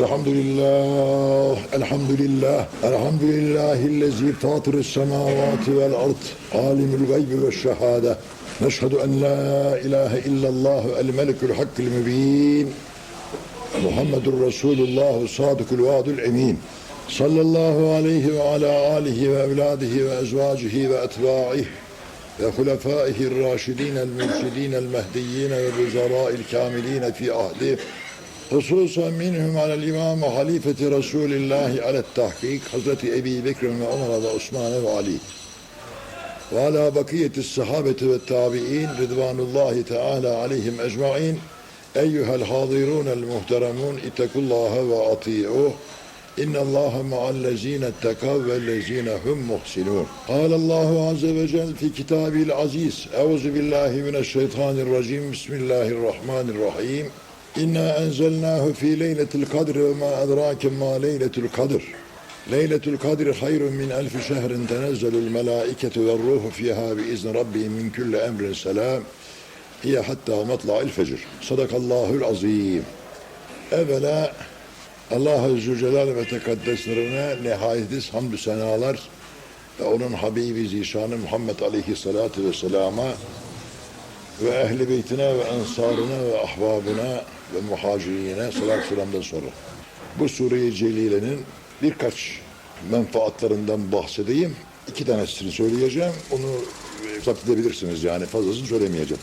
الحمد لله الحمد لله الحمد لله الذي فاطر السماوات والأرض عالم الغيب والشهادة. نشهد أن لا إله إلا الله الملك الحق المبين محمد رسول الله الصادق الوعد الأمين. صلى الله عليه وعلى آله وأولاده وأزواجه وأتباعه وخلفائه الراشدين المرشدين المهديين والوزراء الكاملين في عهده خصوصا منهم على الإمام خليفة رسول الله على التحقيق حضرة أبي بكر وعمر وعثمان وعلي وعلى بقية الصحابة والتابعين رضوان الله تعالى عليهم أجمعين أيها الحاضرون المحترمون اتقوا الله وأطيعوه إن الله مع الذين اتقوا والذين هم محسنون قال الله عز وجل في كتابه العزيز أعوذ بالله من الشيطان الرجيم بسم الله الرحمن الرحيم İnna enzelnahu fi leyletil kadr ve ma edrake ma leyletul kadr. Leyletul kadr hayrun min elfi şehrin tenezzelul melaiketu ve ruhu fiha bi izni rabbihim min kulli emrin selam. Hiye hatta matla'il fecr. Sadakallahul azim. Evvela Allah Azze Celal ve Tekaddeslerine nihayetsiz hamdü senalar ve onun Habibi Zişanı Muhammed Aleyhisselatü Vesselam'a ve ehli beytine ve ensarına ve ahbabına ve muhacirine salat selamdan sonra bu Sure-i Celile'nin birkaç menfaatlarından bahsedeyim. İki tanesini söyleyeceğim. Onu zapt yani fazlasını söylemeyeceğim.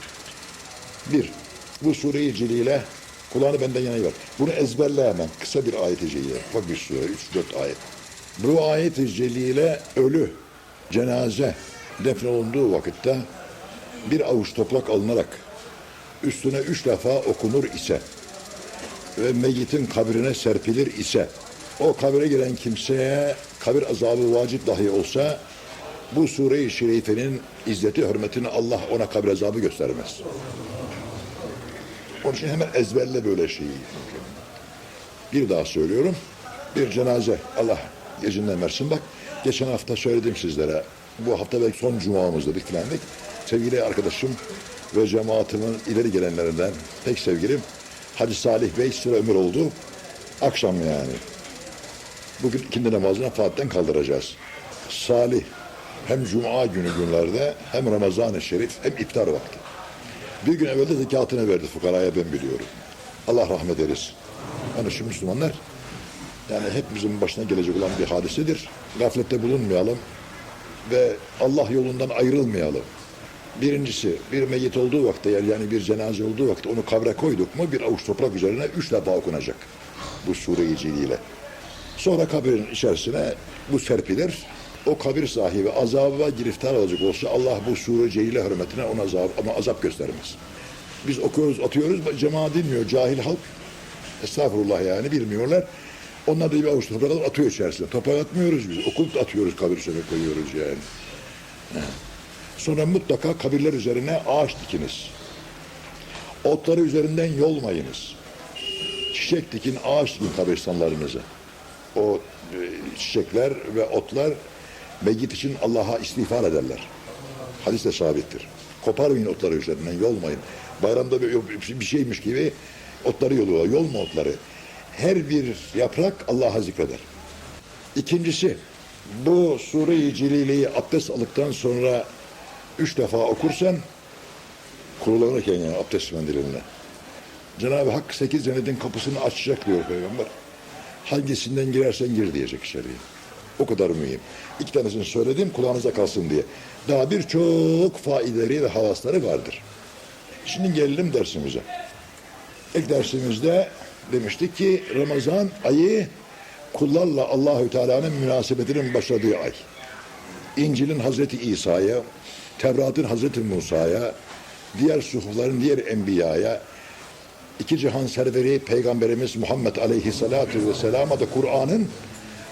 Bir, bu Sure-i Celile kulağını benden yana ver. Bunu ezberle hemen. Kısa bir ayet-i celile. Bir sure. Üç, dört ayet. Bu ayet-i celile ölü, cenaze defnolunduğu vakitte bir avuç toprak alınarak üstüne üç defa okunur ise ve meyyitin kabrine serpilir ise o kabre giren kimseye kabir azabı vacip dahi olsa bu sure-i şerifenin izzeti hürmetini Allah ona kabir azabı göstermez. Onun için hemen ezberle böyle şeyi. Bir daha söylüyorum. Bir cenaze. Allah gecinden versin. Bak geçen hafta söyledim sizlere. Bu hafta belki son cumamızda bitkilendik. Sevgili arkadaşım ve cemaatimin ileri gelenlerinden pek sevgilim Hacı Salih Bey sıra ömür oldu. Akşam yani. Bugün ikindi namazına Fatih'ten kaldıracağız. Salih hem Cuma günü günlerde hem Ramazan-ı Şerif hem iftar vakti. Bir gün evvel de zekatını verdi fukaraya ben biliyorum. Allah rahmet eylesin. Onun için Müslümanlar yani hepimizin başına gelecek olan bir hadisedir. Gaflette bulunmayalım ve Allah yolundan ayrılmayalım. Birincisi bir meyyit olduğu vakte yani bir cenaze olduğu vakte onu kabre koyduk mu bir avuç toprak üzerine üç defa okunacak. Bu sure-i. Sonra kabirin içerisine bu serpilir. O kabir sahibi azaba giriftar olacak olsa Allah bu sure celile hürmetine ona azap, ona azap göstermez. Biz okuyoruz, atıyoruz, cemaat dinmiyor, cahil halk. Estağfurullah yani bilmiyorlar. Onlar da bir avuç toprak atıyor içerisine. Toprak atmıyoruz biz, okup atıyoruz kabir üzerine koyuyoruz yani. Sonra mutlaka kabirler üzerine ağaç dikiniz. Otları üzerinden yolmayınız. Çiçek dikin, ağaç dikin kabristanlarınıza. O e, çiçekler ve otlar meyyit için Allah'a istiğfar ederler. Hadis de sabittir. Koparmayın otları üzerinden, yolmayın. Bayramda bir, şeymiş gibi otları yoluyorlar. Yolma otları. Her bir yaprak Allah'a zikreder. İkincisi, bu Sure-i abdest aldıktan sonra üç defa okursan kurulanırken yani abdest mendiline. Cenab-ı Hak sekiz cennetin kapısını açacak diyor Peygamber. Hangisinden girersen gir diyecek içeriye. O kadar mühim. İki tanesini söyledim kulağınıza kalsın diye. Daha birçok faideleri ve havasları vardır. Şimdi gelelim dersimize. İlk dersimizde demiştik ki Ramazan ayı kullarla Allahü Teala'nın münasebetinin başladığı ay. İncil'in Hazreti İsa'ya, Tevrat'ın Hazreti Musa'ya, diğer suhufların diğer enbiyaya, iki cihan serveri Peygamberimiz Muhammed Aleyhisselatü Vesselam'a da Kur'an'ın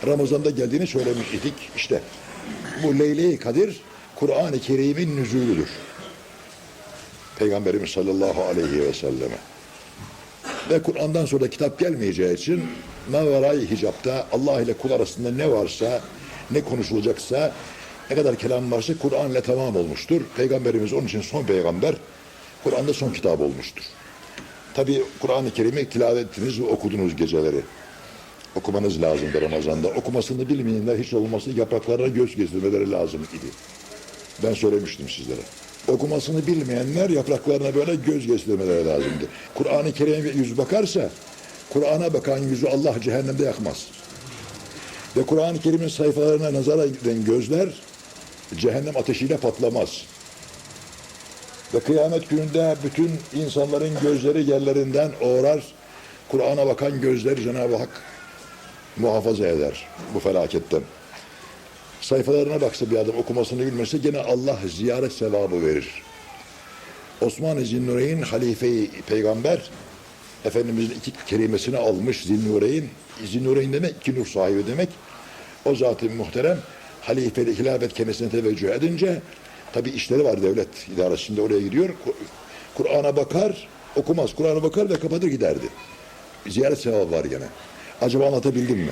Ramazan'da geldiğini söylemiş idik. İşte bu Leyle-i Kadir Kur'an-ı Kerim'in nüzulüdür. Peygamberimiz sallallahu aleyhi ve selleme. Ve Kur'an'dan sonra kitap gelmeyeceği için Maverai hicapta Allah ile kul arasında ne varsa, ne konuşulacaksa, ne kadar kelam varsa Kur'an ile tamam olmuştur. Peygamberimiz onun için son peygamber, Kur'an'da son kitap olmuştur. Tabi Kur'an-ı Kerim'i tilavet ettiniz ve okudunuz geceleri. okumanız lazımdı Ramazan'da. Okumasını bilmeyenler hiç olmazsa yapraklarına göz gezdirmeleri lazım idi. Ben söylemiştim sizlere. Okumasını bilmeyenler yapraklarına böyle göz gezdirmeleri lazımdı. Kur'an-ı Kerim'e yüz bakarsa, Kur'an'a bakan yüzü Allah cehennemde yakmaz. Ve Kur'an-ı Kerim'in sayfalarına nazara giden gözler cehennem ateşiyle patlamaz. Ve kıyamet gününde bütün insanların gözleri yerlerinden uğrar. Kur'an'a bakan gözleri Cenab-ı Hak muhafaza eder bu felaketten. Sayfalarına baksa bir adam okumasını bilmese gene Allah ziyaret sevabı verir. Osman-ı Zinnureyn halife-i peygamber Efendimizin iki kelimesini almış Zinnureyn. Zinnureyn demek iki nur sahibi demek. O zat-ı muhterem halifeli hilafet kendisine teveccüh edince tabi işleri var devlet idaresinde oraya gidiyor. Ku- Kur'an'a bakar, okumaz. Kur'an'a bakar ve kapatır giderdi. Ziyaret sevabı var gene. Acaba anlatabildim mi?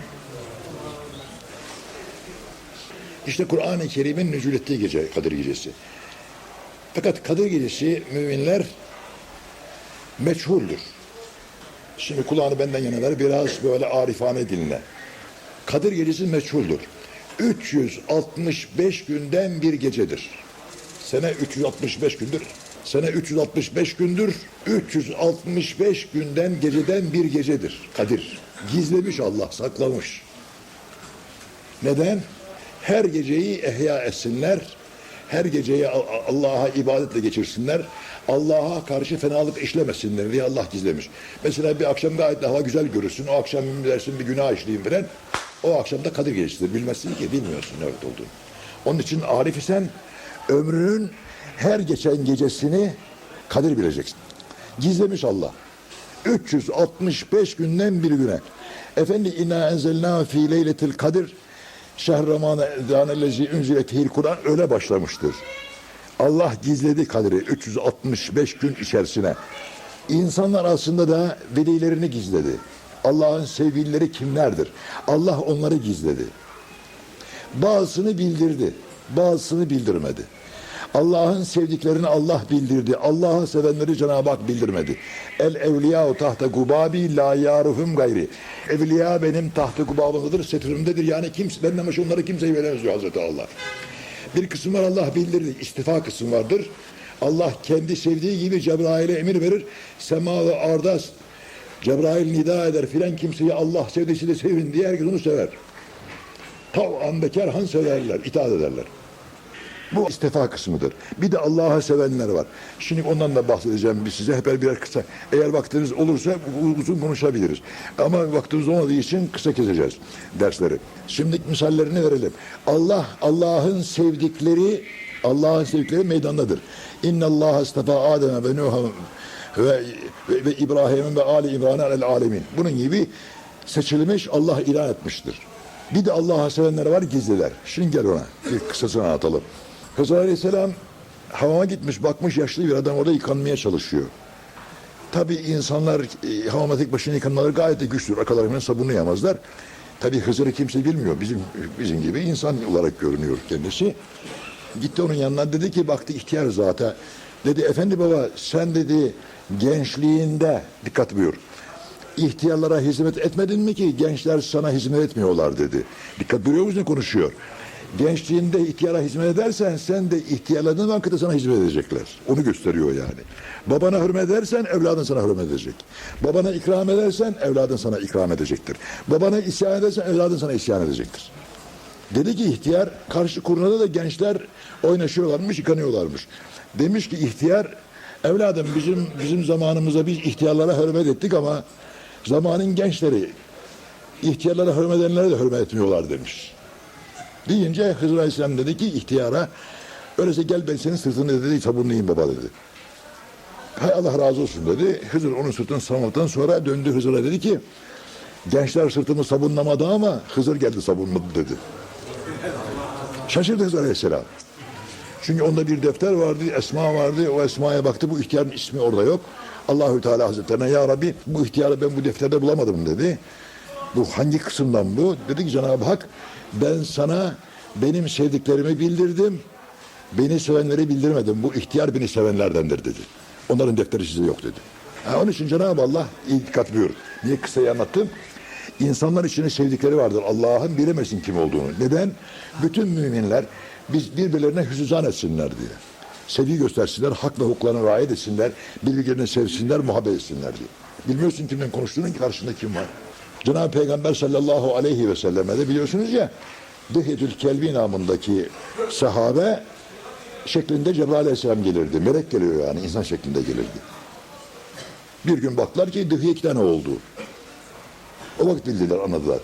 İşte Kur'an-ı Kerim'in nüzul ettiği gece Kadir Gecesi. Fakat Kadir Gecesi müminler meçhuldür. Şimdi kulağını benden yana ver biraz böyle arifane dinle. Kadir Gecesi meçhuldür. 365 günden bir gecedir. Sene 365 gündür. Sene 365 gündür. 365 günden geceden bir gecedir. Kadir. Gizlemiş Allah, saklamış. Neden? Her geceyi ehya etsinler. Her geceyi Allah'a ibadetle geçirsinler. Allah'a karşı fenalık işlemesinler diye Allah gizlemiş. Mesela bir akşam gayet de hava güzel görürsün. O akşam dersin bir günah işleyeyim falan. O akşam da Kadir Gecesi'dir. Bilmezsin ki bilmiyorsun evet olduğunu. Onun için Arif sen ömrünün her geçen gecesini Kadir bileceksin. Gizlemiş Allah. 365 günden bir güne. Efendi inna enzelna fi leyletil kadir şehr ramadânellezi unzile fihil Kur'an öyle başlamıştır. Allah gizledi kadri 365 gün içerisine. İnsanlar aslında da velilerini gizledi. Allah'ın sevgilileri kimlerdir? Allah onları gizledi. Bazısını bildirdi, bazısını bildirmedi. Allah'ın sevdiklerini Allah bildirdi. Allah'ı sevenleri Cenab-ı Hak bildirmedi. El evliya tahta gubabi la yaruhum gayri. Evliya benim tahta gubabımdadır, setrimdedir. Yani kimse, benden başka onları kimseye veremez diyor Hazreti Allah. Bir kısım var Allah bildirdi. İstifa kısım vardır. Allah kendi sevdiği gibi Cebrail'e emir verir. Sema ve arda Cebrail nida eder filan kimseyi Allah sevdiyse de sevin diye herkes onu sever. Tav'an bekerhan severler, itaat ederler. Bu istifa kısmıdır. Bir de Allah'a sevenler var. Şimdi ondan da bahsedeceğim biz size. Hep birer kısa. Eğer vaktiniz olursa uzun konuşabiliriz. Ama vaktimiz olmadığı için kısa keseceğiz dersleri. Şimdi misallerini verelim. Allah, Allah'ın sevdikleri, Allah'ın sevdikleri meydandadır. İnna Allah istafa Adem'e ve Nuh'a ve, ve, ve İbrahim'in ve Ali İmran'ın el alemin. Bunun gibi seçilmiş Allah ilan etmiştir. Bir de Allah'a sevenler var gizliler. Şimdi gel ona. Bir kısasını anlatalım. Hızır Aleyhisselam hamama gitmiş bakmış yaşlı bir adam orada yıkanmaya çalışıyor. Tabi insanlar e, hamama tek başına yıkanmaları gayet de güçtür. Akalarından sabunlayamazlar. Tabi Hızır'ı kimse bilmiyor. Bizim bizim gibi insan olarak görünüyor kendisi. Gitti onun yanına dedi ki baktı ihtiyar zata. Dedi efendi baba sen dedi gençliğinde dikkat buyur. İhtiyarlara hizmet etmedin mi ki gençler sana hizmet etmiyorlar dedi. Dikkat buyuruyor musun konuşuyor? Gençliğinde ihtiyara hizmet edersen sen de ihtiyarladığın vakitte sana hizmet edecekler. Onu gösteriyor yani. Babana hürmet edersen evladın sana hürmet edecek. Babana ikram edersen evladın sana ikram edecektir. Babana isyan edersen evladın sana isyan edecektir. Dedi ki ihtiyar karşı kurnada da gençler oynaşıyorlarmış, yıkanıyorlarmış. Demiş ki ihtiyar evladım bizim bizim zamanımızda biz ihtiyarlara hürmet ettik ama zamanın gençleri ihtiyarlara hürmet edenlere de hürmet etmiyorlar demiş. Deyince Hızır Aleyhisselam dedi ki ihtiyara öyleyse gel ben senin sırtını dedi sabunlayayım baba dedi. Hay Allah razı olsun dedi. Hızır onun sırtını savunmaktan sonra döndü Hızır'a dedi ki gençler sırtımı sabunlamadı ama Hızır geldi sabunladı dedi. Şaşırdı Hızır Aleyhisselam. Çünkü onda bir defter vardı, esma vardı. O esmaya baktı bu ihtiyarın ismi orada yok. Allahü Teala Hazretlerine ya Rabbi bu ihtiyarı ben bu defterde bulamadım dedi. Bu hangi kısımdan bu? Dedi ki Cenab-ı Hak ben sana benim sevdiklerimi bildirdim. Beni sevenleri bildirmedim. Bu ihtiyar beni sevenlerdendir dedi. Onların defteri size yok dedi. Ha, onun için Cenab-ı Allah iyi dikkat buyur. Niye kısayı anlattım? İnsanlar içinde sevdikleri vardır. Allah'ın bilemesin kim olduğunu. Neden? Bütün müminler biz birbirlerine hüsnüzan etsinler diye. Sevgi göstersinler, hak ve hukuklarına riayet etsinler, birbirlerini sevsinler, muhabbet etsinler diye. Bilmiyorsun kimden konuştuğunun ki karşında kim var. Cenab-ı Peygamber sallallahu aleyhi ve selleme de biliyorsunuz ya Dıhyetül Kelbi namındaki sahabe şeklinde Cebrail aleyhisselam gelirdi. Melek geliyor yani insan şeklinde gelirdi. Bir gün baktılar ki Dıhye iki tane oldu. O vakit bildiler, anladılar.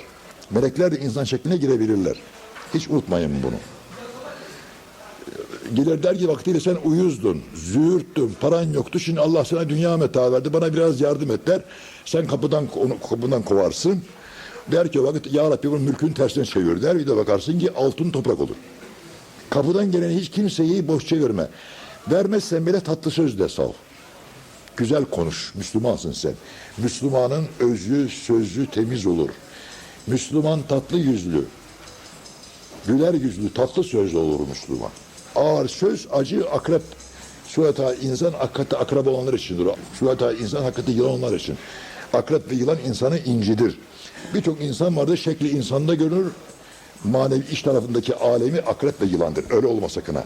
Melekler de insan şekline girebilirler. Hiç unutmayın bunu. Gelir der ki vaktiyle sen uyuzdun, züğürttün, paran yoktu. Şimdi Allah sana dünya meta verdi. Bana biraz yardım et der. Sen kapıdan onu kapıdan kovarsın. Der ki vakit ya Rabbi bunun mülkün tersine çevir der. Bir de bakarsın ki altın toprak olur. Kapıdan gelen hiç kimseyi boş çevirme. Vermezsen bile tatlı söz de sal. Güzel konuş. Müslümansın sen. Müslümanın özü, sözü temiz olur. Müslüman tatlı yüzlü. Güler yüzlü, tatlı sözlü olur Müslüman. Ağır söz, acı, akrep. Surata insan hakikaten akraba olanlar içindir. Surata insan hakikaten yılan olanlar için. Akrep ve yılan insanı incidir. Birçok insan vardır şekli insanda görünür. Manevi iç tarafındaki alemi akrep ve yılandır. Öyle olma sakın ha.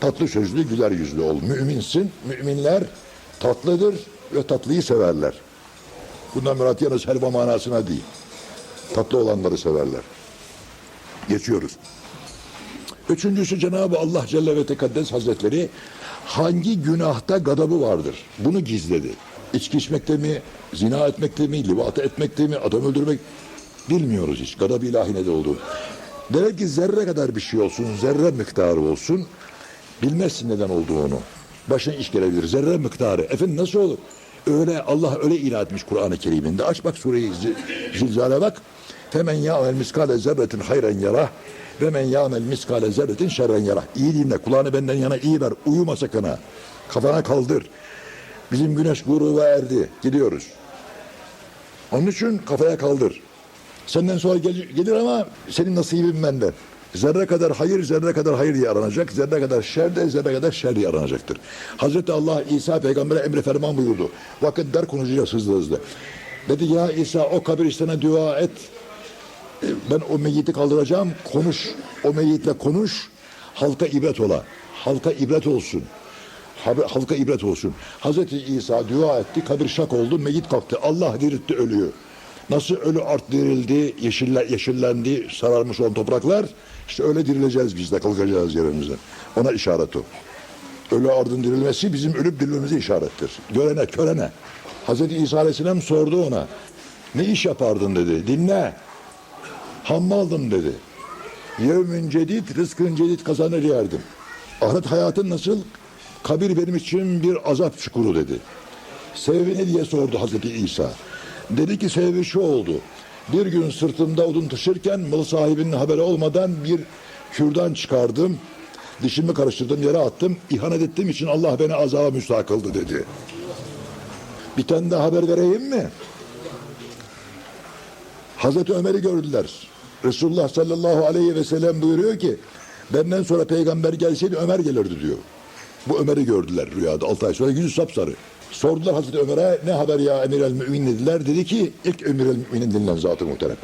Tatlı sözlü, güler yüzlü ol. Müminsin. Müminler tatlıdır ve tatlıyı severler. Bundan murat yalnız helva manasına değil. Tatlı olanları severler. Geçiyoruz. Üçüncüsü Cenab-ı Allah Celle ve Tekaddes Hazretleri hangi günahta gadabı vardır? Bunu gizledi. İçki içmekte mi, zina etmekte mi, livata etmekte mi, adam öldürmek bilmiyoruz hiç. Gadab-ı ilahi ne de olduğunu. Demek ki zerre kadar bir şey olsun, zerre miktarı olsun. Bilmezsin neden olduğunu. Başına iş gelebilir. Zerre miktarı. Efendim nasıl olur? Öyle Allah öyle ilan etmiş Kur'an-ı Kerim'inde. Aç bak sureyi Zil- Zilzal'e bak. Femen ya'mel miskale zerretin hayren yarah ve men ya'mel miskale zerretin şerren yarah. İyi dinle. Kulağını benden yana iyi ver. Uyuma sakın ha. Kafana kaldır. Bizim güneş gruba erdi. Gidiyoruz. Onun için kafaya kaldır. Senden sonra gel- gelir ama senin nasibin benden. Zerre kadar hayır, zerre kadar hayır diye aranacak. Zerre kadar şer de, zerre kadar şer diye aranacaktır. Hazreti Allah İsa peygambere emre ferman buyurdu. Vakit der konuşacağız hızlı hızlı. Dedi ya İsa o kabristana dua et. E, Ben o meyyiti kaldıracağım. Konuş. O meyyitle konuş. Halka ibret ola. Halka ibret olsun. Halka ibret olsun. Hazreti İsa dua etti. Kabir şak oldu. Meyyit kalktı. Allah diriltti ölüyü. Nasıl ölü art dirildi, yeşiller, yeşillendi, sararmış olan topraklar, işte öyle dirileceğiz biz de, kalkacağız yerimizden. Ona işaret o. Ölü ardın dirilmesi bizim ölüp dirilmemize işarettir. Görene, körene. Hazreti İsa Aleyhisselam sordu ona. Ne iş yapardın dedi. Dinle. Hammaldım dedi. Yevmün cedid, rızkın cedid kazanır yerdim. Ahiret hayatın nasıl? Kabir benim için bir azap çukuru dedi. Sebebi ne diye sordu Hazreti İsa. Dedi ki sebebi şu oldu. Bir gün sırtımda odun taşırken mal sahibinin haberi olmadan bir kürdan çıkardım. Dişimi karıştırdım yere attım. İhanet ettiğim için Allah beni azaba müstahak dedi. Bir tane daha haber vereyim mi? Hazreti Ömer'i gördüler. Resulullah sallallahu aleyhi ve sellem buyuruyor ki benden sonra peygamber gelseydi Ömer gelirdi diyor. Bu Ömer'i gördüler rüyada 6 ay sonra yüzü sapsarı. Sordular Hazreti Ömer'e ne haber ya emir el mümin dediler. Dedi ki ilk emir el müminin denilen zatı muhterem.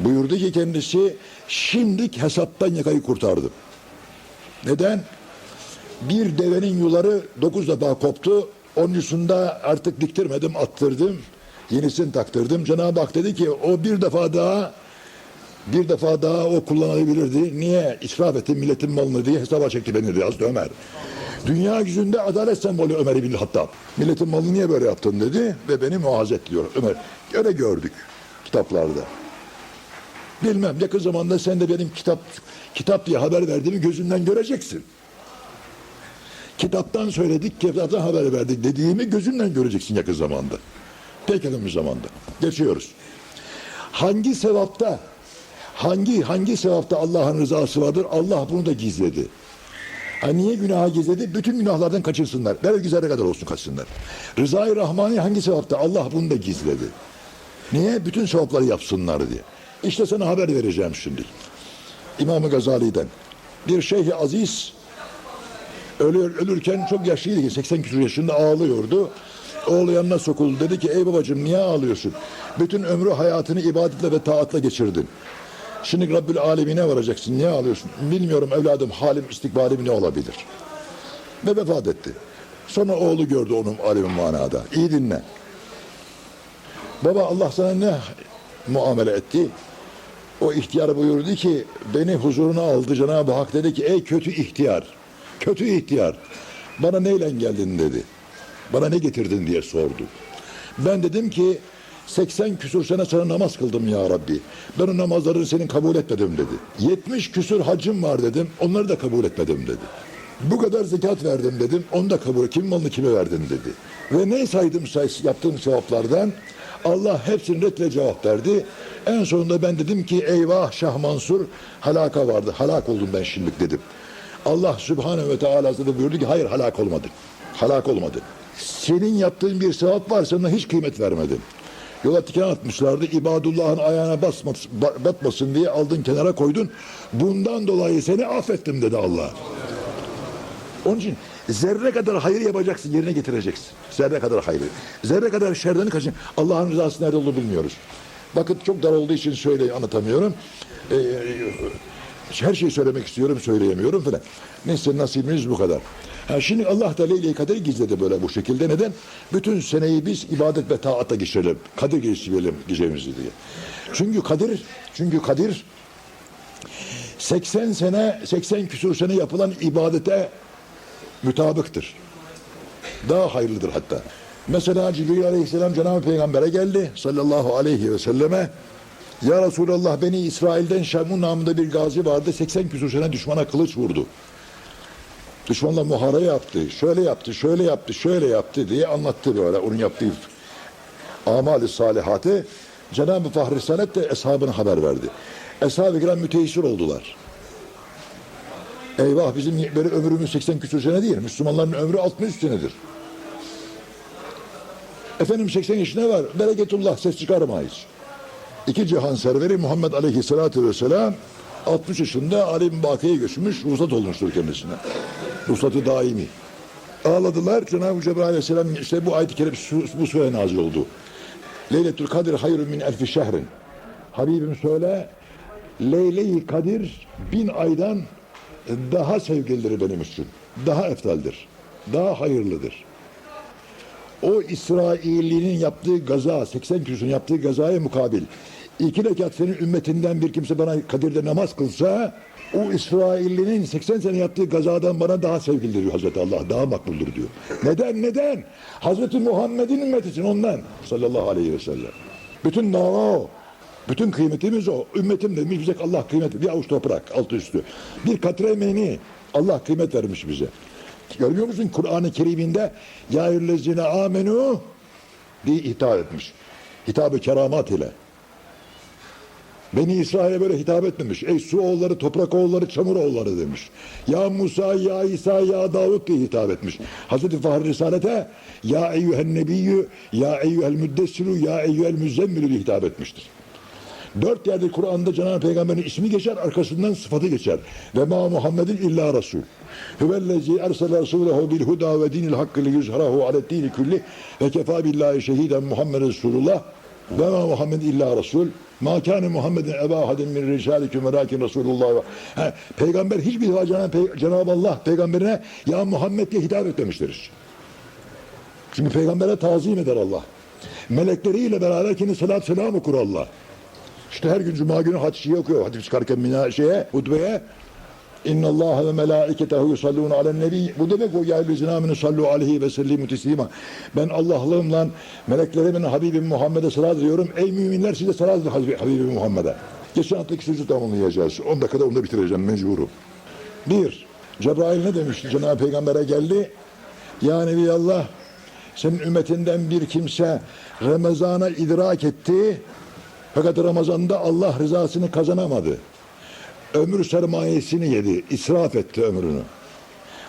Buyurdu ki kendisi şimdik hesaptan yakayı kurtardım. Neden? Bir devenin yuları dokuz defa koptu. Onuncusunda artık diktirmedim, attırdım. Yenisini taktırdım. Cenab-ı Hak dedi ki o bir defa daha bir defa daha o kullanılabilirdi. Niye? İsraf etti milletin malını diye hesaba çekti beni diye Hazreti Ömer. Dünya yüzünde adalet sembolü Ömer İbni Hattab. Milletin malını niye böyle yaptın dedi ve beni muaz et diyor Ömer. Öyle gördük kitaplarda. Bilmem yakın zamanda sen de benim kitap kitap diye haber verdiğimi gözünden göreceksin. Kitaptan söyledik, kitaptan haber verdik dediğimi gözünden göreceksin yakın zamanda. Pek yakın bir zamanda. Geçiyoruz. Hangi sevapta, hangi hangi sevapta Allah'ın rızası vardır? Allah bunu da gizledi. Ha niye günaha gizledi? Bütün günahlardan kaçırsınlar. Zerre kadar olsun kaçsınlar. Rızayı Rahmani hangi sevapta? Allah bunu da gizledi. Niye? Bütün sevapları yapsınlar diye. İşte sana haber vereceğim şimdi. İmam-ı Gazali'den. Bir şeyh aziz ölür, ölürken çok yaşlıydı. 80 küsur yaşında ağlıyordu. Oğlu yanına sokuldu. Dedi ki ey babacığım niye ağlıyorsun? Bütün ömrü hayatını ibadetle ve taatla geçirdin. Şimdi Rabbül Alemine varacaksın. Niye ağlıyorsun? Bilmiyorum evladım halim istikbalim ne olabilir? Ve vefat etti. Sonra oğlu gördü onun alemin manada. İyi dinle. Baba Allah sana ne muamele etti? O ihtiyar buyurdu ki beni huzuruna aldı Cenab-ı Hak dedi ki ey kötü ihtiyar. Kötü ihtiyar. Bana neyle geldin dedi. Bana ne getirdin diye sordu. Ben dedim ki 80 küsur sene sana namaz kıldım ya Rabbi. Ben o namazları senin kabul etmedim dedi. 70 küsur hacım var dedim. Onları da kabul etmedim dedi. Bu kadar zekat verdim dedim. Onu da kabul Kim malını kime verdin dedi. Ve ne saydım say yaptığım sevaplardan Allah hepsini redle cevap verdi. En sonunda ben dedim ki eyvah Şah Mansur halaka vardı. Halak oldum ben şimdilik dedim. Allah Sübhanehu ve Teala da buyurdu ki hayır halak olmadın. Halak olmadın. Senin yaptığın bir sevap var sana hiç kıymet vermedin. Yola tiken atmışlardı. İbadullah'ın ayağına basmasın, ba- batmasın diye aldın kenara koydun. Bundan dolayı seni affettim dedi Allah. Onun için zerre kadar hayır yapacaksın, yerine getireceksin. Zerre kadar hayır. Zerre kadar şerden kaçın. Allah'ın rızası nerede olduğunu bilmiyoruz. Vakit çok dar olduğu için söyle anlatamıyorum. Ee, her şeyi söylemek istiyorum, söyleyemiyorum falan. Neyse nasibimiz bu kadar. Ha, şimdi Allah da Leyle-i Kader'i gizledi böyle bu şekilde. Neden? Bütün seneyi biz ibadet ve taatta geçirelim. Kadir geçirelim gecemizi diye. Çünkü Kadir, çünkü Kadir 80 sene, 80 küsur sene yapılan ibadete mütabıktır. Daha hayırlıdır hatta. Mesela Cibril Aleyhisselam Cenab-ı Peygamber'e geldi sallallahu aleyhi ve selleme. Ya Resulallah beni İsrail'den Şamun namında bir gazi vardı. 80 küsur sene düşmana kılıç vurdu. Düşmanla muhara yaptı. Şöyle yaptı, şöyle yaptı, şöyle yaptı diye anlattı böyle onun yaptığı amali salihatı. Cenab-ı Fahri Risalet de eshabına haber verdi. Eshab-ı kiram müteessir oldular. Eyvah bizim böyle ömrümüz 80 küsur sene değil. Müslümanların ömrü 63 senedir. Efendim 80 yaşında var. Bereketullah ses çıkarmayız. İki cihan serveri Muhammed Aleyhisselatü Vesselam 60 yaşında alim bakiye göçmüş, ruhsat olmuştur kendisine. Ruhsatı daimi. Ağladılar. Cenab-ı Cebrail Aleyhisselam işte bu ayet-i kerime su- bu sure nazil oldu. Leyletül Kadir hayrun min elfi şehrin. Habibim söyle Leyle-i Kadir bin aydan daha sevgilidir benim için. Daha eftaldir. Daha hayırlıdır. O İsrailli'nin yaptığı gaza, 80 küsürün yaptığı gazaya mukabil. İki rekat senin ümmetinden bir kimse bana Kadir'de namaz kılsa, o İsrailli'nin 80 sene yaptığı gazadan bana daha sevgilidir diyor Hazreti Allah. Daha makbuldür diyor. Neden? Neden? Hazreti Muhammed'in ümmeti için ondan. Sallallahu aleyhi ve sellem. Bütün dava o. Bütün kıymetimiz o. Ümmetim demiş bize Allah kıymet Bir avuç toprak altı üstü. Bir katre meni Allah kıymet vermiş bize. Görmüyor musun Kur'an-ı Kerim'inde ya eyyühellezine amenu diye hitap etmiş. Hitabı keramat ile. Beni İsrail'e böyle hitap etmemiş. Ey su oğulları, toprak oğulları, çamur oğulları demiş. Ya Musa, ya İsa, ya Davut diye hitap etmiş. Hazreti Fahri Risalet'e ya eyyühen nebiyyü, ya eyyühel müddessiru, ya eyyühel müzzemmilü diye hitap etmiştir. Dört yerde Kur'an'da Cenab-ı Peygamber'in ismi geçer, arkasından sıfatı geçer. Ve ma Muhammedin illa Resul. Hüvellezi ersele Resulehu bil huda ve dinil hakkı li yüzharahu alet dini külli ve kefa billahi şehiden Muhammed Resulullah ve ma Muhammed illa Resul. Ma kâne Muhammedin eba hadin min risalikum ve lakin Resulullah. Ha, Peygamber hiçbir defa Cenab-ı, Allah peygamberine ya Muhammed diye hitap etmemiştir. Çünkü peygambere tazim eder Allah. Melekleriyle beraber kendi salat selam okur Allah. İşte her gün cuma günü hadisi okuyor. Hadis çıkarken mina şeye, hutbeye İnna Allah ve melaiketehu yusallun alen nebi. Bu demek o ya eyyühellezine amenu sallu aleyhi ve sellimu teslima. Ben Allah'lığımla meleklerimin Habibim Muhammed'e salat ediyorum. Ey müminler size salat edin Habib- Habibim Muhammed'e. Geçen haftaki sözü tamamlayacağız. 10 dakikada onu da bitireceğim mecburum. Bir, Cebrail ne demişti? Cenab-ı Peygamber'e geldi. Ya Nebiallah senin ümmetinden bir kimse Ramazan'a idrak etti. Fakat Ramazan'da Allah rızasını kazanamadı. Ömür sermayesini yedi, israf etti ömrünü.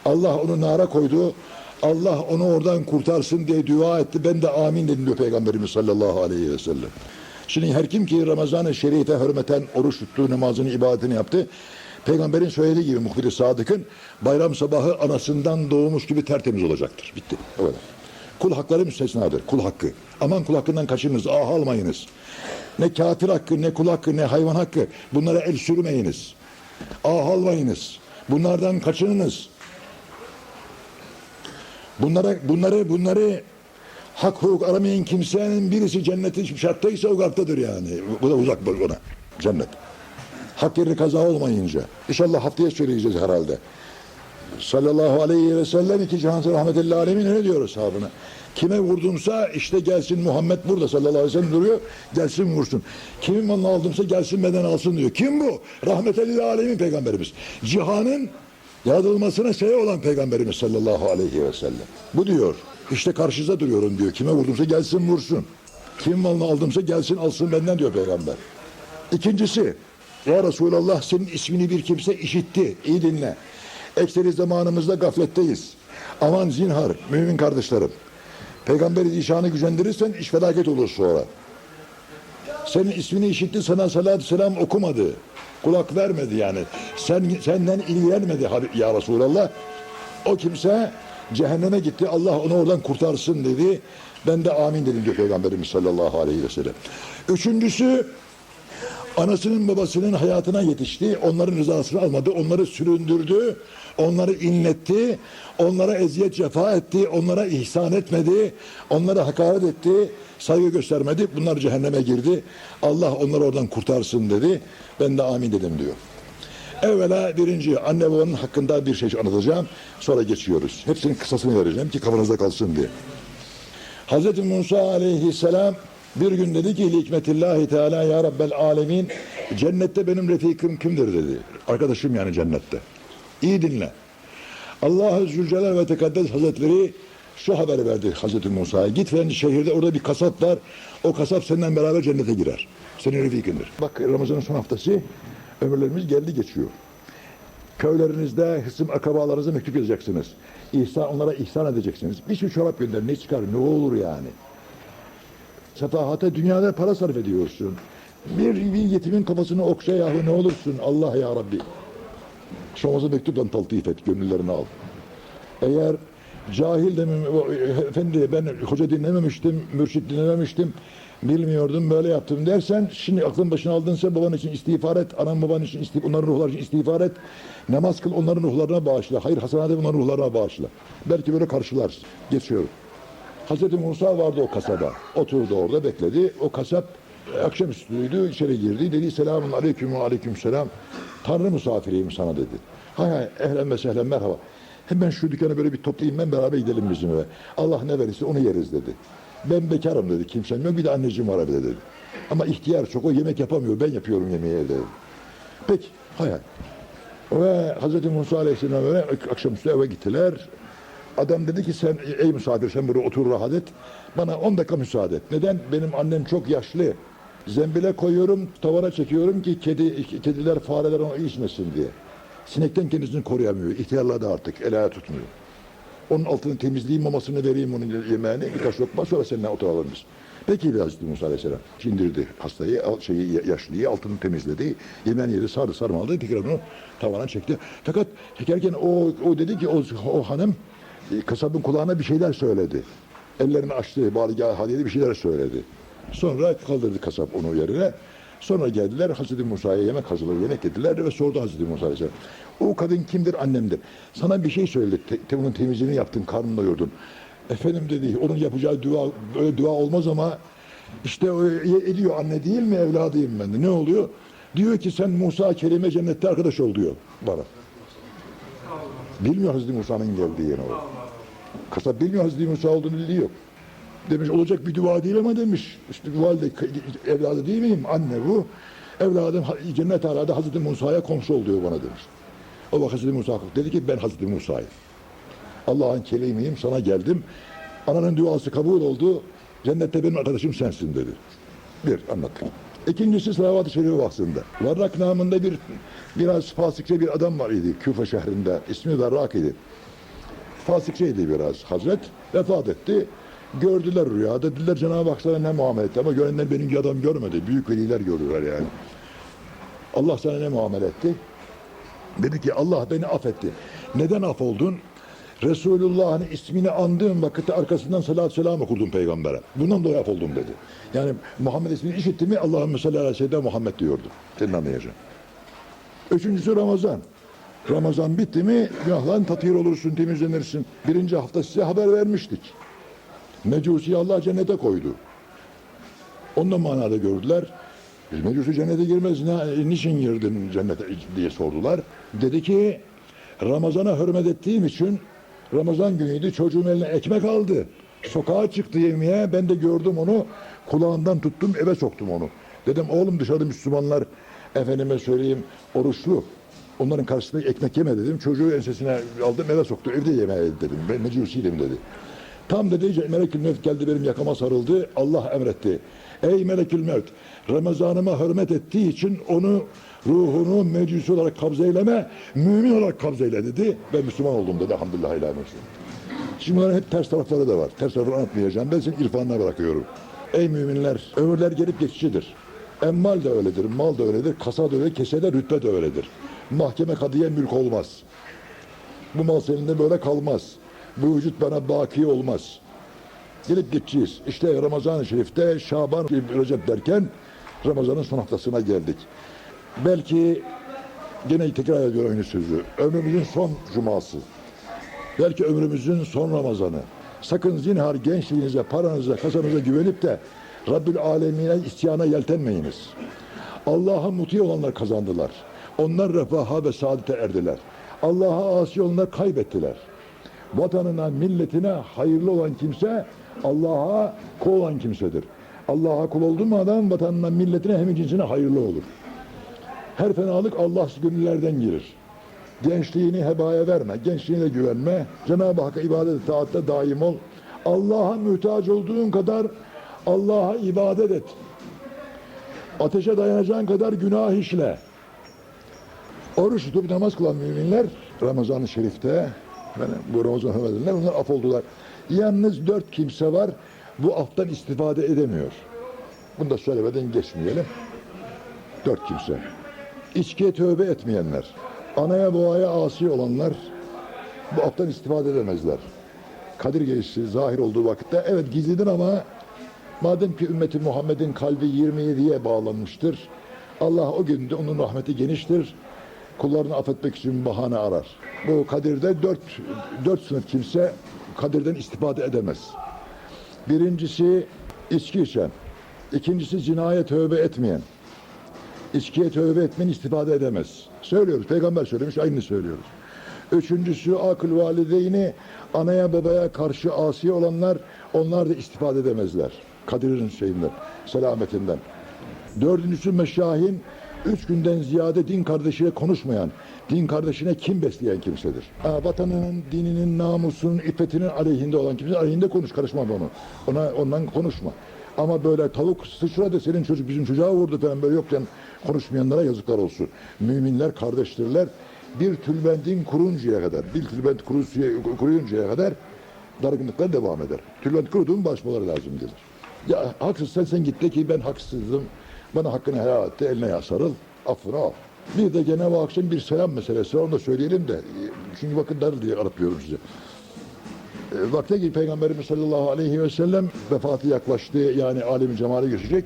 Allah onu nara koydu. Allah onu oradan kurtarsın diye dua etti. Ben de amin dedim diyor Peygamberimiz sallallahu aleyhi ve sellem. Şimdi her kim ki Ramazan-ı Şerif'e hürmeten oruç tuttu, namazını, ibadetini yaptı. Peygamberin söylediği gibi muhbir-i sadıkın bayram sabahı anasından doğmuş gibi tertemiz olacaktır. Bitti. Kadar. Kul hakları müstesnadır. Kul hakkı. Aman kul hakkından kaçınız. Ah almayınız. Ne kafir hakkı, ne kul hakkı, ne hayvan hakkı. Bunlara el sürmeyiniz. Ah almayınız. Bunlardan kaçınınız. Bunlara, bunları, bunları hak hukuk aramayan kimsenin birisi cennete şarttaysa o kalptedir yani. Bu da uzak buna. Cennet. Hak yeri kaza olmayınca. İnşallah haftaya söyleyeceğiz herhalde. Sallallahu aleyhi ve sellem iki cihansın rahmetullahi alemin ne diyor sahabına? Kime vurdumsa işte gelsin Muhammed burada sallallahu aleyhi ve sellem duruyor. Gelsin vursun. Kimin malını aldımsa gelsin beden alsın diyor. Kim bu? Rahmetullahi alemin peygamberimiz. Cihanın yaratılmasına sebep olan peygamberimiz sallallahu aleyhi ve sellem. Bu diyor. İşte karşınıza duruyorum diyor. Kime vurdumsa gelsin vursun. Kim malını aldımsa gelsin alsın benden diyor peygamber. İkincisi, ya Resulallah senin ismini bir kimse işitti. İyi dinle. Ekseri zamanımızda gafletteyiz. Aman zinhar, mümin kardeşlerim. Peygamberi zişanı gücendirirsen iş felaket olur sonra. Senin ismini işitti sana salatü selam okumadı. Kulak vermedi yani. Sen senden ilgilenmedi ya Resulallah. O kimse cehenneme gitti. Allah onu oradan kurtarsın dedi. Ben de amin dedim diyor Peygamberimiz sallallahu aleyhi ve sellem. Üçüncüsü anasının babasının hayatına yetişti. Onların rızasını almadı. Onları süründürdü. Onları inletti. Onlara eziyet cefa etti. Onlara ihsan etmedi. Onlara hakaret etti. Saygı göstermedi. Bunlar cehenneme girdi. Allah onları oradan kurtarsın dedi. Ben de amin dedim diyor. Evvela birinci anne babanın hakkında bir şey anlatacağım. Sonra geçiyoruz. Hepsinin kısasını vereceğim ki kafanızda kalsın diye. Hazreti Musa aleyhisselam bir gün dedi ki hikmetillahi teala ya rabbel alemin cennette benim refikim kimdir dedi. Arkadaşım yani cennette. İyi dinle. Allah-u Zülcelal ve Tekaddes Hazretleri şu haberi verdi Hazreti Musa'ya. Git falan şehirde orada bir kasap var. O kasap seninle beraber cennete girer. Senin refikindir. Bak Ramazan'ın son haftası ömürlerimiz geldi geçiyor. Köylerinizde hısım akrabalarınıza mektup yazacaksınız. İhsan, onlara ihsan edeceksiniz. Bir sürü çorap gönder ne çıkar ne olur yani. Sefahate dünyada para sarf ediyorsun. Bir, bir yetimin kafasını okşa yahu ne olursun Allah ya Rabbi. Şomazı mektupla taltif et gönüllerini al. Eğer cahil de efendi ben hoca dinlememiştim, mürşit dinlememiştim, bilmiyordum böyle yaptım dersen şimdi aklın başına aldınsa baban için istiğfar et, anan baban için istiğfar, onların ruhları için istiğfar et. Namaz kıl onların ruhlarına bağışla. Hayır hasenade onların ruhlarına bağışla. Belki böyle karşılarsın. Geçiyorum. Hazreti Musa vardı o kasaba. Oturdu orada bekledi. O kasap e, akşamüstüydü içeri girdi. Dedi selamun aleyküm aleyküm selam. Tanrı misafiriyim sana dedi. Hay hay ehlen ve sehlen merhaba. Hemen şu dükkanı böyle bir toplayayım ben beraber gidelim bizim eve. Allah ne verirse onu yeriz dedi. Ben bekarım dedi kimsem yok bir de anneciğim var evde dedi. Ama ihtiyar çok o yemek yapamıyor ben yapıyorum yemeği evde dedi. Peki hay hay. Ve Hazreti Musa Aleyhisselam ve akşamüstü eve gittiler. Adam dedi ki sen ey misafir sen burada otur rahat et. Bana 10 dakika müsaade et. Neden? Benim annem çok yaşlı. Zembile koyuyorum, tavana çekiyorum ki kedi, kediler, fareler onu içmesin diye. Sinekten kendisini koruyamıyor. İhtiyarladı artık. El ayağı tutmuyor. Onun altını temizleyeyim, mamasını vereyim onun yemeğini. Birkaç lokma sonra seninle oturalım biz. Peki Hazreti Musa Aleyhisselam. Çindirdi hastayı, şeyi, yaşlıyı, altını temizledi. Yemeğini yedi, sardı, sarmaladı. Tekrar onu tavana çekti. Fakat çekerken o, o dedi ki o, o hanım kasabın kulağına bir şeyler söyledi. Ellerini açtı, baligah hadiyede bir şeyler söyledi. Sonra kaldırdı kasap onu yerine. Sonra geldiler Hazreti Musa'ya yemek hazırladı, yemek yediler ve sordu Hazreti Musa Aleyhisselam. O kadın kimdir? Annemdir. Sana bir şey söyledi, te, te- onun temizliğini yaptın, karnını doyurdun. Efendim dedi, onun yapacağı dua, böyle dua olmaz ama işte e- ediyor anne değil mi evladıyım ben de. Ne oluyor? Diyor ki sen Musa Kerim'e cennette arkadaş ol diyor bana. Bilmiyor Hazreti Musa'nın geldiğini o. Kasap bilmiyor Hazreti Musa olduğunu biliyor. Demiş olacak bir dua değil ama demiş. İşte valide evladı değil miyim? Anne bu. Evladım cennet alada Hazreti Musa'ya komşu ol diyor bana demiş. O vakit Hazreti Musa dedi ki ben Hazreti Musa'yım. Allah'ın kelimiyim sana geldim. Ananın duası kabul oldu. Cennette benim arkadaşım sensin dedi. Bir anlattık. İkincisi salavat-ı şerife bahsinde. Varrak namında bir biraz fasikçe bir adam var idi Küfe şehrinde. İsmi Varrak idi. Fasikçeydi biraz Hazret. Vefat etti. Gördüler rüyada. Dediler Cenab-ı Hak sana ne muamele etti. Ama görenler benim adam görmedi. Büyük veliler görürler yani. Allah sana ne muamele etti? Dedi ki Allah beni affetti. Neden af oldun? Resulullah'ın ismini andığım vakitte arkasından salat selam okurdum peygambere. Bundan dolayı af oldum dedi. Yani Muhammed ismini işitti mi Allahümme salli ala seyyidina Muhammed diyordu. Senin anlayacağın. Üçüncüsü Ramazan. Ramazan bitti mi günahların tatihir olursun, temizlenirsin. Birinci hafta size haber vermiştik. Mecusi Allah cennete koydu. Ondan manada gördüler. Biz Mecusi cennete girmez, ne, niçin girdin cennete diye sordular. Dedi ki Ramazan'a hürmet ettiğim için Ramazan günüydü çocuğum eline ekmek aldı. Sokağa çıktı yemeğe ben de gördüm onu kulağından tuttum eve soktum onu. Dedim oğlum dışarıda Müslümanlar efendime söyleyeyim oruçlu. Onların karşısında ekmek yeme dedim. Çocuğu ensesine aldım eve soktu. Evde yemeğe dedim. Ben mecusiydim dedi. Tam dedi melekül mevt geldi benim yakama sarıldı. Allah emretti. Ey melekül mevt Ramazanıma hürmet ettiği için onu ruhunu mecusi olarak kabzeyleme, mümin olarak kabzeyle dedi. Ben Müslüman oldum dedi. Elhamdülillah Müslüman. Şimdi bunların hep ters tarafları da var. Ters tarafları anlatmayacağım. Ben senin irfanına bırakıyorum. Ey müminler, ömürler gelip geçicidir. Emmal de öyledir, mal da öyledir, kasa da öyledir, kese de rütbe de öyledir. Mahkeme kadıya mülk olmaz. Bu mal senin böyle kalmaz. Bu vücut bana baki olmaz. Gelip gideceğiz. İşte Ramazan-ı Şerif'te Şaban, Recep derken Ramazan'ın son haftasına geldik. Belki gene tekrar ediyorum aynı sözü. Ömrümüzün son cuması. Belki ömrümüzün son Ramazanı. Sakın zinhar gençliğinize, paranıza, kasanıza güvenip de Rabbül Alemine isyana yeltenmeyiniz. Allah'a muti olanlar kazandılar. Onlar refaha ve saadete erdiler. Allah'a asi olanlar kaybettiler. Vatanına, milletine hayırlı olan kimse Allah'a kul olan kimsedir. Allah'a kul oldu adam vatanına, milletine hem cinsine hayırlı olur. Her fenalık Allahsız gönüllerden gelir. Gençliğini hebaya verme, gençliğine güvenme. Cenab-ı Hakk'a ibadet taatte daim ol. Allah'a muhtaç olduğun kadar Allah'a ibadet et. Ateşe dayanacağın kadar günah işle. Oruç tutup namaz kılan müminler Ramazan-ı Şerif'te yani bu Ramazan hürmedenler onlar af oldular. Yalnız dört kimse var bu aftan istifade edemiyor. Bunu da söylemeden geçmeyelim. Dört kimse. İçkiye tövbe etmeyenler, anaya babaya asi olanlar bu aftan istifade edemezler. Kadir gecesi zahir olduğu vakitte evet gizlidir ama madem ki ümmeti Muhammed'in kalbi 27'ye bağlanmıştır. Allah o günde onun rahmeti geniştir. Kullarını affetmek için bahane arar. Bu Kadir'de dört, dört sınıf kimse Kadir'den istifade edemez. Birincisi içki içen. İkincisi cinayet tövbe etmeyen. İçkiye tövbe etmeyen istifade edemez. Söylüyoruz. Peygamber söylemiş. Aynı söylüyoruz. Üçüncüsü akıl valideyni anaya babaya karşı asi olanlar onlar da istifade edemezler. Kadir'in şeyinden, selametinden. Dördüncüsü meşahin üç günden ziyade din kardeşiyle konuşmayan, din kardeşine kim besleyen kimsedir. Vatanının, dininin, namusunun, iffetinin aleyhinde olan kimse aleyhinde konuş, karışma onu. Ona, ondan konuşma. Ama böyle tavuk sıçradı senin çocuk bizim çocuğa vurdu falan böyle yokken konuşmayanlara yazıklar olsun. Müminler kardeştirler. Bir tülbentin kuruncaya kadar, bir tülbent kuruyuncaya kadar dargınlıklar devam eder. Tülbent kurudu mu basmaları lazım gelir. Ya haksız sen sen git de ki ben haksızdım. Bana hakkını helal etti, eline ya sarıl, affını al. Bir de gene bu akşam bir selam meselesi var, onu da söyleyelim de. Çünkü bakın dar diye aratlıyorum size. E, Vakti ki Peygamberimiz sallallahu aleyhi ve sellem vefatı yaklaştı yani alim cemale girecek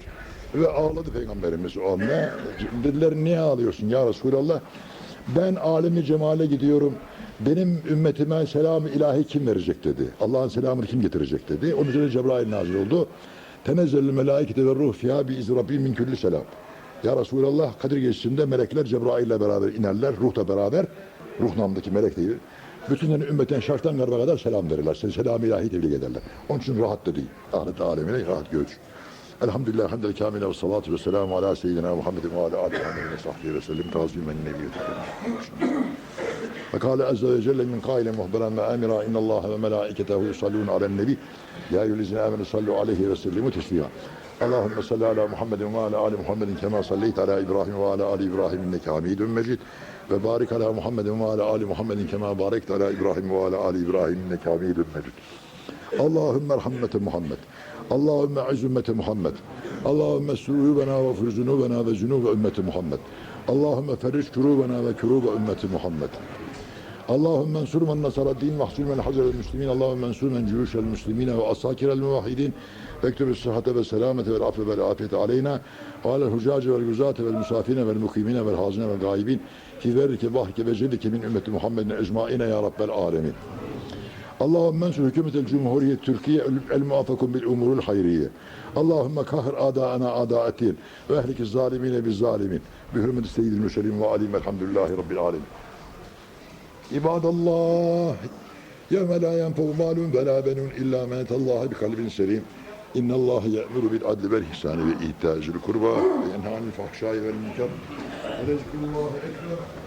ve ağladı Peygamberimiz o anda. Dediler niye ağlıyorsun ya Resulallah? Ben alemi cemale gidiyorum. Benim ümmetime selam ilahi kim verecek dedi. Allah'ın selamını kim getirecek dedi. Onun üzerine Cebrail nazil oldu. Tenezzelü melaikete ve ruh fiyâ bi izni Rabbim min külli selam. Ya Resulallah Kadir Gecesi'nde melekler Cebrail beraber inerler. Ruh da beraber. Ruh namındaki melek değil. Bütünlerin ümmetten şarttan garba kadar selam verirler. Selam ilahi tebrik ederler. Onun için rahat da değil. Ahiret alemine rahat göç. الحمد لله حمد الكامل والصلاة والسلام على سيدنا محمد وعلى آله وصحبه وسلم تعظيما النبي فقال عز وجل من قائل مخبرا وآمرا إن الله وملائكته يصلون على النبي يا أيها الذين آمنوا صلوا عليه وسلموا تسليما اللهم صل على محمد وعلى آل محمد كما صليت على إبراهيم وعلى آل إبراهيم إنك حميد مجيد وبارك على محمد وعلى آل محمد كما باركت على إبراهيم وعلى آل إبراهيم إنك حميد مجيد Allahümme rahmete Muhammed. Allahümme aziz ümmeti Muhammed. Allahümme sürübena ve fürzunubena ve zunube ümmeti Muhammed. Allahümme ferriş kurubena ve kurube ümmeti Muhammed. Allahümme ensur men nasara din ve ahsul men hazel müslimin. Allahümme ensur men cürüşel müslimine ve asakirel muvahhidin. Vektübü sıhhate ve selamete ve affe ve afiyete aleyna. Ve alel hucace ve güzate ve musafine ve mukimine ve hazine ve gaibin. Ki verrike vahrike ve cellike min ümmeti Muhammedin ecmaine ya Rabbel alemin. Allahümme ensur hükümetel cumhuriyet Türkiye el muafakun bil umurul hayriye. Allahümme kahır adaana adaetin ve ehliki zalimine biz zalimin. Bi hürmeti seyyidil müşerim ve alim elhamdülillahi rabbil alemin. İbadallah yevme la yenfeu malun ve la benun illa men etallaha bi kalbin selim. İnna Allah ya'muru bil adli vel ihsani ve ita'zil kurba ve yenha anil fahşai vel münker. Ve ekber.